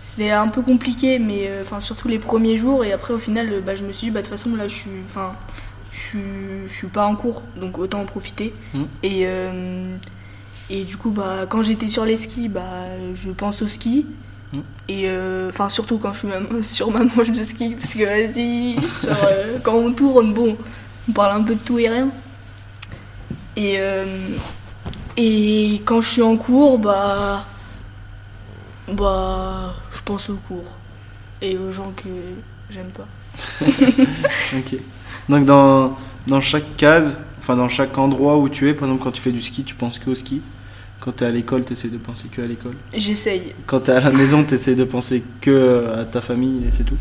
c'était un peu compliqué, mais enfin surtout les premiers jours. Et après au final, bah, je me suis dit bah de toute façon là je suis, enfin je suis, je suis pas en cours, donc autant en profiter. Mhm. Et et du coup bah quand j'étais sur les skis, bah je pense au ski. Et euh, enfin surtout quand je suis même sur ma manche de ski, parce que vas-y, euh, quand on tourne, bon, on parle un peu de tout et rien. Et, euh, et quand je suis en cours, bah, bah, je pense aux cours et aux gens que j'aime pas. Ok. Donc dans, dans chaque case, enfin dans chaque endroit où tu es, par exemple quand tu fais du ski, tu penses que au ski? Quand tu es à l'école, tu essaies de penser que à l'école. J'essaye. Quand tu es à la maison, tu essaies de penser que à ta famille et c'est tout.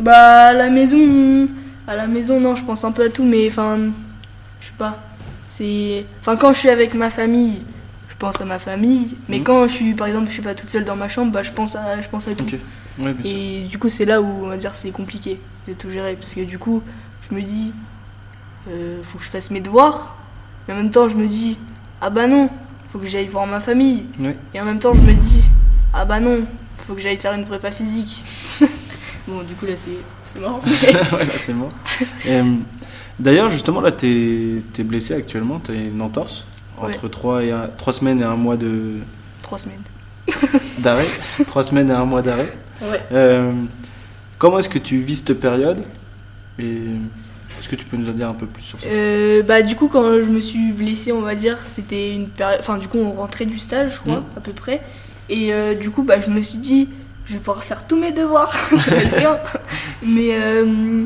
Bah, à la maison, à la maison, non, je pense un peu à tout, mais enfin, je sais pas. C'est, enfin, quand je suis avec ma famille, je pense à ma famille, mais Mhm. quand je suis, par exemple, je suis pas toute seule dans ma chambre, bah, je pense à, je pense à tout. Ok. Ouais, bien sûr. Et du coup, c'est là où on va dire c'est compliqué de tout gérer parce que du coup, je me dis, euh, faut que je fasse mes devoirs, mais en même temps, je me dis, ah bah non, faut que j'aille voir ma famille. Ouais. Et en même temps, je me dis, ah bah non, faut que j'aille faire une prépa physique. bon, du coup, là, c'est voilà, c'est euh, D'ailleurs, justement, là, t'es es blessé actuellement, t'as une entorse Ouais. entre 3, et un- trois semaines et un mois de Trois semaines. d'arrêt. 3 semaines et un mois d'arrêt. Ouais. Euh, comment est-ce que tu vis cette période? Et est-ce que tu peux nous en dire un peu plus sur ça Euh, bah du coup quand je me suis blessée on va dire c'était une période enfin du coup on rentrait du stage je crois Mhm. à peu près. Et euh, du coup bah je me suis dit je vais pouvoir faire tous mes devoirs. Ça va être bien. Mais euh,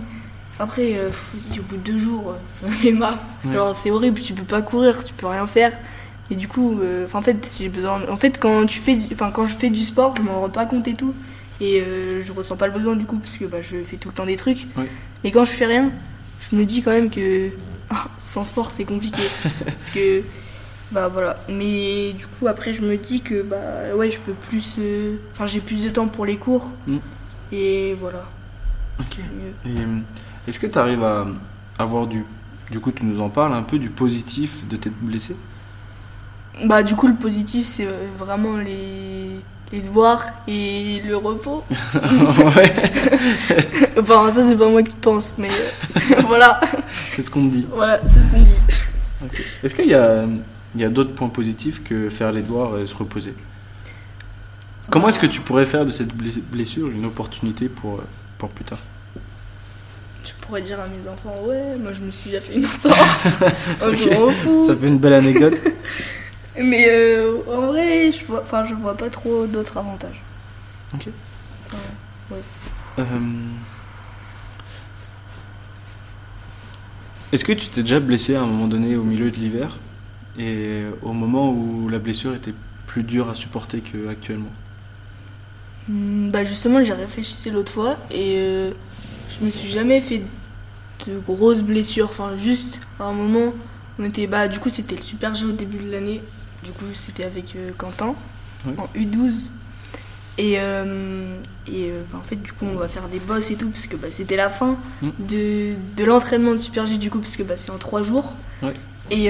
après euh, au bout de deux jours j'en avais marre. Ouais. genre c'est horrible tu peux pas courir tu peux rien faire. Et du coup en fait j'ai besoin en fait quand tu fais du- enfin quand je fais du sport je m'en rends pas compte et tout. Et je ressens pas le besoin du coup parce que bah, je fais tout le temps des trucs. Ouais. mais quand je fais rien je me dis quand même que sans sport c'est compliqué parce que bah voilà mais du coup après je me dis que bah ouais je peux plus euh, enfin j'ai plus de temps pour les cours Mm. et voilà Ok. euh, Est-ce que tu arrives à avoir du. Du coup, tu nous en parles un peu du positif de t'être blessé bah du coup le positif c'est euh, vraiment les les devoirs et le repos Ouais, enfin ça c'est pas moi qui pense mais voilà c'est ce qu'on te dit. voilà c'est ce qu'on dit Ok. Est-ce qu'il y a, il y a d'autres points positifs que faire les devoirs et se reposer? Comment est-ce que tu pourrais faire de cette bless- blessure une opportunité pour, euh, pour plus tard? Je pourrais dire à mes enfants ouais moi je me suis déjà fait une entorse un Ok. jour au foot Ça fait une belle anecdote. Mais euh, en vrai, je vois, enfin, je vois pas trop d'autres avantages. Ok. Ouais. Euh, Est-ce que tu t'es déjà blessé à un moment donné au milieu de l'hiver et au moment où la blessure était plus dure à supporter qu'actuellement? Hmm, Bah justement, j'y réfléchissais l'autre fois et euh, je me suis jamais fait de grosses blessures. Enfin, juste à un moment, on était, bah du coup, c'était le Super G au début de l'année. Du coup, c'était avec euh, Quentin en U12. Et, euh, et euh, bah, en fait, du coup, on va faire des bosses et tout, parce que bah, c'était la fin Mm. de, de l'entraînement de Super G, du coup, parce que bah, c'est en trois jours. Et,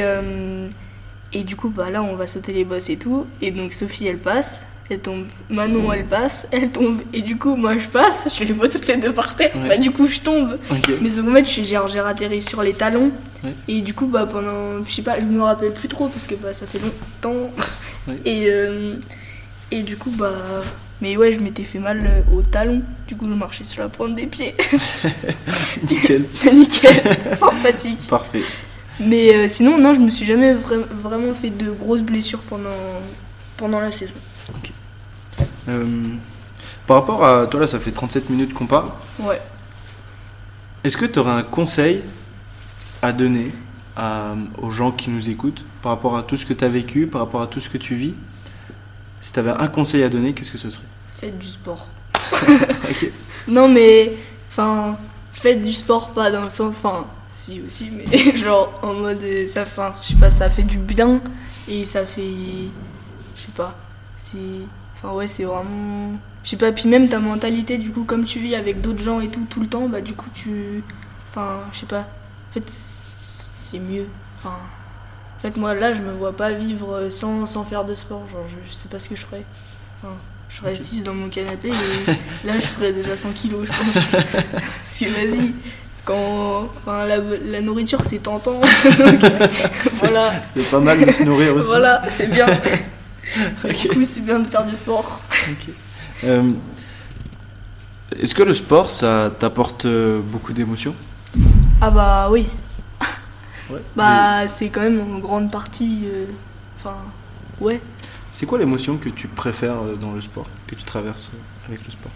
et du coup, bah, là, on va sauter les bosses et tout. Et donc, Sophie, elle passe, elle tombe. Manon, elle passe, elle tombe. Et du coup, moi, je passe, je les vois toutes les deux par terre. Ouais. Bah, du coup, je tombe. Mais je suis- genre, j'ai atterri sur les talons. Ouais. Et du coup, bah, pendant. Je sais pas, je me rappelle plus trop parce que bah, ça fait longtemps. Ouais. Et, euh, et du coup, bah. Mais ouais, je m'étais fait mal euh, au talon. Du coup, je marchais sur la pointe des pieds. Nickel. Nickel, sympathique. Parfait. Mais euh, sinon, non, je me suis jamais vra- vraiment fait de grosses blessures pendant, pendant la saison. Euh, par rapport à toi, là, ça fait 37 minutes qu'on parle. Ouais. Est-ce que tu aurais un conseil à donner à- aux gens qui nous écoutent par rapport à tout ce que tu as vécu, par rapport à tout ce que tu vis? Si tu avais un conseil à donner, qu'est-ce que ce serait? Faites du sport. Ok. Non, mais. Enfin, faites du sport, pas dans le sens. Enfin, si aussi, mais genre en mode. euh, Ça, enfin, je sais pas, ça fait du bien et ça fait. Je sais pas. C'est. Enfin, ouais, c'est vraiment. Je sais pas, puis même ta mentalité, du coup, comme tu vis avec d'autres gens et tout, tout le temps, bah, du coup, tu. Enfin, je sais pas. En fait, c'est mieux. Enfin. En fait, moi, là, je me vois pas vivre sans, sans faire de sport. Genre, je, je sais pas ce que je ferais. Enfin, je serais assise dans mon canapé et là, je ferais déjà 100 kilos, je pense. Parce que vas-y, quand. Enfin, la, la nourriture, c'est tentant. Donc, voilà, C'est pas mal de se nourrir aussi. voilà, c'est bien. Ok. Du coup, c'est bien de faire du sport. Euh, Est-ce que le sport, ça t'apporte euh, beaucoup d'émotions? Ah bah oui. Ouais. Bah, c'est quand même en grande partie. euh, Enfin, ouais. C'est quoi l'émotion que tu préfères dans le sport, que tu traverses avec le sport?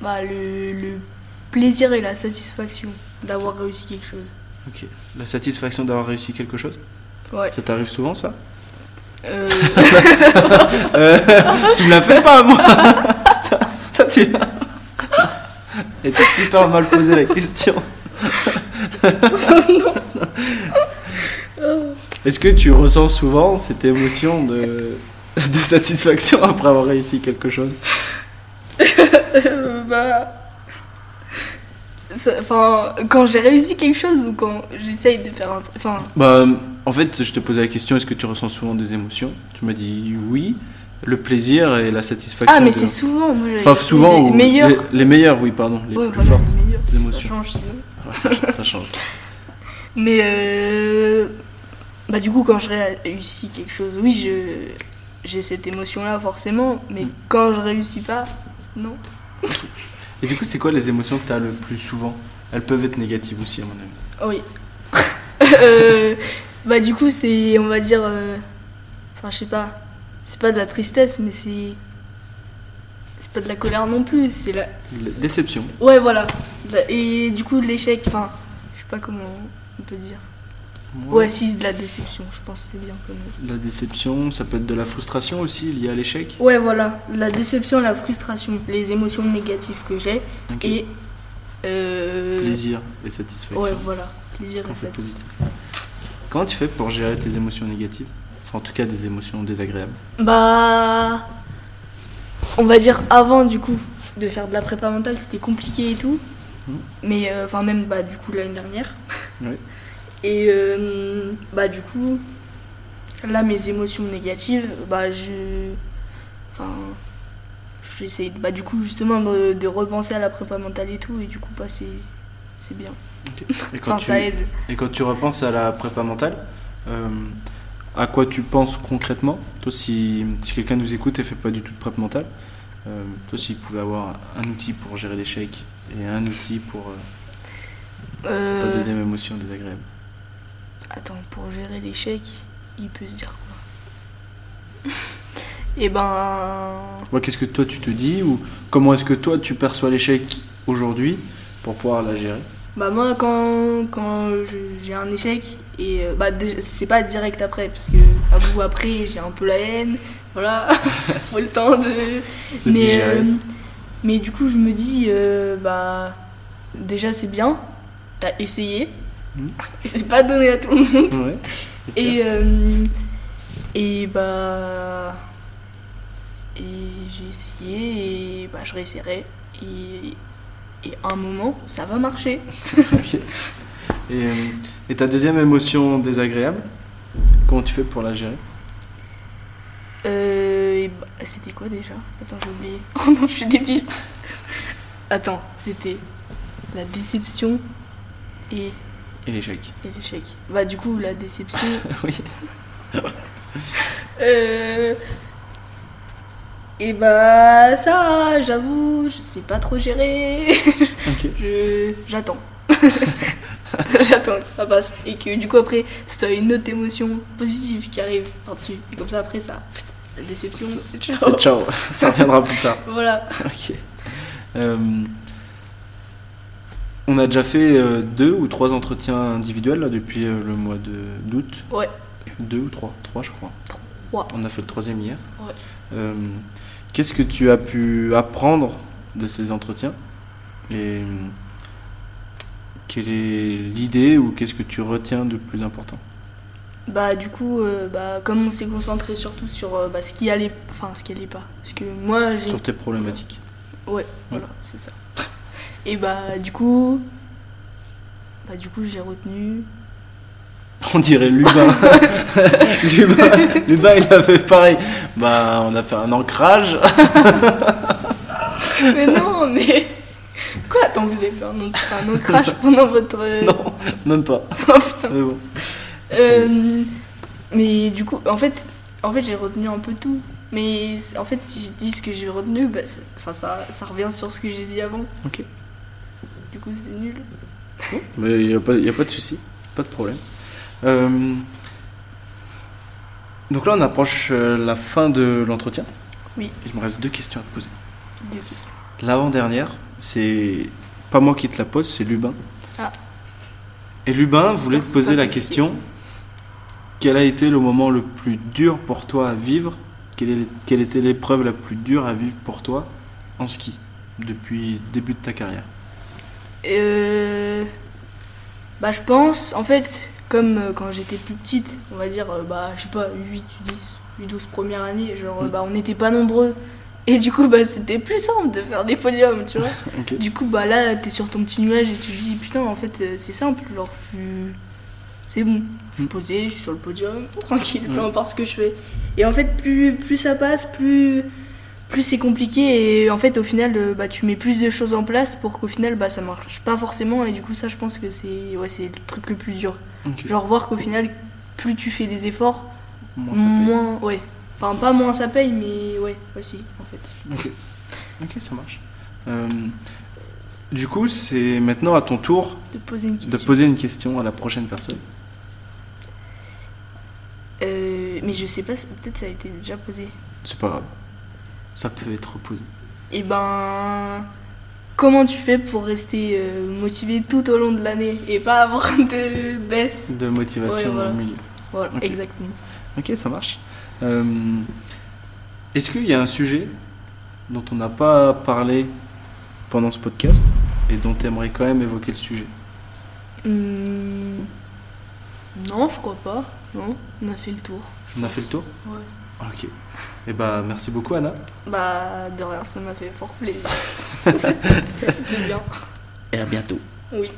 Bah, le, le plaisir et la satisfaction d'avoir réussi quelque chose. Ok. La satisfaction d'avoir réussi quelque chose? Ouais. Ça t'arrive souvent ça? Euh, Euh, Tu me l'as fait pas moi ça, ça, tu l'as. Et t'as super mal posé la question. Est-ce que tu ressens souvent cette émotion de, de satisfaction après avoir réussi quelque chose? Bah. Enfin, quand j'ai réussi quelque chose ou quand j'essaye de faire un truc. Enfin, Bah, en fait, je te posais la question est-ce que tu ressens souvent des émotions? Tu m'as dit oui, le plaisir et la satisfaction. ah, mais c'est souvent. Moi, Enfin, souvent. des ou- meilleurs. Les, les meilleurs, oui, pardon. Les Ouais, plus voilà, fortes. les émotions. Ça change sinon. Ça, ça change. Mais euh, bah du coup quand je réussis quelque chose, oui je j'ai cette émotion là forcément, mais Mm. quand je réussis pas, non. Et du coup, c'est quoi les émotions que tu as le plus souvent? Elles peuvent être négatives aussi, à mon avis. Oh oui. Euh, bah du coup c'est on va dire, euh, enfin je sais pas, c'est pas de la tristesse mais c'est c'est pas de la colère non plus, c'est la La Déception. ouais voilà La- et du coup l'échec, enfin je sais pas comment on peut dire. Ouais si de la déception, je pense que c'est bien comme. La déception, ça peut être de la frustration aussi liée à l'échec. Ouais, voilà, la déception, la frustration, les émotions négatives que j'ai et. Euh... Plaisir et satisfaction. Ouais, voilà, plaisir quand et satisfaction. positif. Comment tu fais pour gérer tes émotions négatives? Enfin, en tout cas, des émotions désagréables. Bah. On va dire avant, du coup, de faire de la prépa mentale, c'était compliqué et tout. Mhm. Mais, euh, enfin, même, bah, du coup, l'année dernière. Ouais. Et, euh, bah, du coup, là, mes émotions négatives, bah, je. Enfin. J'essaie, bah, du coup, justement, de, de repenser à la prépa mentale et tout, et du coup, bah, c'est. C'est Et quand, Enfin, tu, ça aide. et quand tu repenses à la prépa mentale, euh, à quoi tu penses concrètement? Toi, si, si quelqu'un nous écoute et fait pas du tout de prépa mentale, euh, toi, s'il pouvait avoir un outil pour gérer l'échec et un outil pour euh, ta Euh, deuxième émotion désagréable. Attends, pour gérer l'échec, il peut se dire quoi? Eh ben. Ouais, Qu'est-ce que toi tu te dis ou comment est-ce que toi tu perçois l'échec aujourd'hui pour pouvoir la gérer? Bah, moi, quand, quand j'ai un échec, et euh, bah, c'est pas direct après, parce que après, j'ai un peu la haine, voilà, faut le temps de. De mais, euh, mais du coup, je me dis, euh, bah, déjà, c'est bien, t'as essayé, et c'est pas donné à tout le monde. Ouais. Et, euh, et bah. Et j'ai essayé et bah, je réessayerai. Et, et à un moment, ça va marcher. Et, euh, et ta deuxième émotion désagréable, comment tu fais pour la gérer? Euh, bah, c'était quoi déjà? Attends, j'ai oublié. Oh non, je suis débile. Attends, c'était la déception et, Et l'échec. et l'échec. Bah, du coup, la déception. oui. Euh, et bah, ça, j'avoue, je sais pas trop gérer. Ok. Je j'attends. j'attends que ça passe. Et que du coup, après, c'est une autre émotion positive qui arrive par-dessus. Et comme ça, après, ça. La déception, c'est ciao. C'est ciao. Ça reviendra plus tard. Voilà. Ok. Euh, on a déjà fait euh, deux ou trois entretiens individuels là, depuis euh, le mois de- d'août. Ouais. Deux ou trois Trois, je crois. Trois. On a fait le troisième hier. Ouais. Euh, Qu'est-ce que tu as pu apprendre de ces entretiens Et euh, quelle est l'idée ou qu'est-ce que tu retiens de plus important Bah, du coup, euh, bah, comme on s'est concentré surtout sur euh, bah, ce qui allait. Enfin, ce qui allait pas. Parce que moi, j'ai. sur tes problématiques Ouais, voilà, c'est ça. Et bah, du coup. Bah, du coup, j'ai retenu. On dirait Lubin. Lubin, Lubin, il a fait pareil. Bah, on a fait un ancrage. Mais non, mais. Quoi Attends, vous avez fait un, crash pendant votre. Non, même pas. Oh putain. Mais bon. Euh, mais du coup, en fait, en fait j'ai retenu un peu tout. Mais en fait, si je dis ce que j'ai retenu, bah, enfin, ça, ça revient sur ce que j'ai dit avant. Ok. Du coup, c'est nul. Mais il n'y a, pas- y a pas de souci, pas de problème. Euh, donc là, on approche euh, la fin de l'entretien. Oui. Il me reste deux questions à te poser. Deux questions. L'avant-dernière, c'est pas moi qui te la pose, c'est Lubin. Ah. Et Lubin voulait te poser la question quel a été le moment le plus dur pour toi à vivre? Quelle, est- quelle était l'épreuve la plus dure à vivre pour toi en ski depuis le début de ta carrière? Euh, bah, je pense, en fait, comme euh, quand j'étais plus petite, on va dire, euh, bah, je sais pas, 8, 10, 8, 12 première année, genre, euh, bah, on n'était pas nombreux. Et du coup, bah, c'était plus simple de faire des podiums, tu vois. Du coup, bah là, t'es sur ton petit nuage et tu te dis, putain, en fait, c'est simple, genre, je... c'est bon, je suis Mm. posé, je suis sur le podium, tranquille, peu Ouais. importe ce que je fais. Et en fait, plus, plus ça passe, plus, plus c'est compliqué, et en fait, au final, euh, bah, tu mets plus de choses en place pour qu'au final, bah, ça marche pas forcément, et du coup, ça, je pense que c'est ouais, c'est le truc le plus dur. Genre voir qu'au final, plus tu fais des efforts, Moins ça paye. moins. Ouais. Enfin, pas moins ça paye, mais ouais, aussi, en fait. Ok, ça marche. Euh, du coup, c'est maintenant à ton tour De poser une de question. poser une question à la prochaine personne. Euh, mais je sais pas, peut-être ça a été déjà posé. C'est pas grave. Ça peut être posé. Et ben. Comment tu fais pour rester euh, motivé tout au long de l'année et pas avoir de baisse? De motivation Ouais, voilà. au milieu. Voilà, exactement. Ok, ça marche. Euh, Est-ce qu'il y a un sujet dont on n'a pas parlé pendant ce podcast et dont tu aimerais quand même évoquer le sujet? Hmm, Non, je crois pas. Non, on a fait le tour. On a fait le tour? Ouais. Ok. Et bah merci beaucoup Anna. Bah, de rien, ça m'a fait fort plaisir. C'était bien. Et à bientôt. Oui.